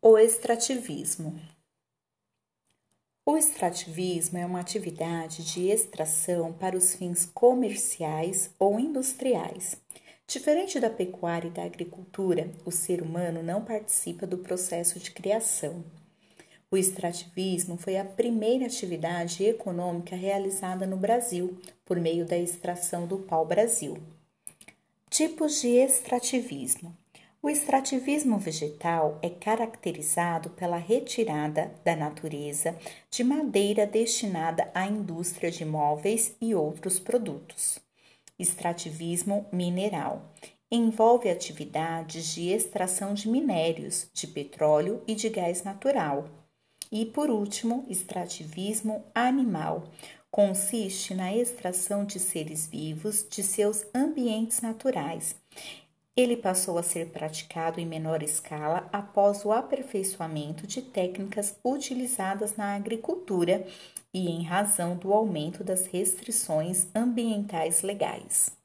O extrativismo. O extrativismo é uma atividade de extração para os fins comerciais ou industriais. Diferente da pecuária e da agricultura, o ser humano não participa do processo de criação. O extrativismo foi a primeira atividade econômica realizada no Brasil por meio da extração do pau-brasil. Tipos de extrativismo: o extrativismo vegetal é caracterizado pela retirada da natureza de madeira destinada à indústria de móveis e outros produtos. Extrativismo mineral envolve atividades de extração de minérios, de petróleo e de gás natural. E por último, extrativismo animal consiste na extração de seres vivos de seus ambientes naturais ele passou a ser praticado em menor escala após o aperfeiçoamento de técnicas utilizadas na agricultura e em razão do aumento das restrições ambientais legais.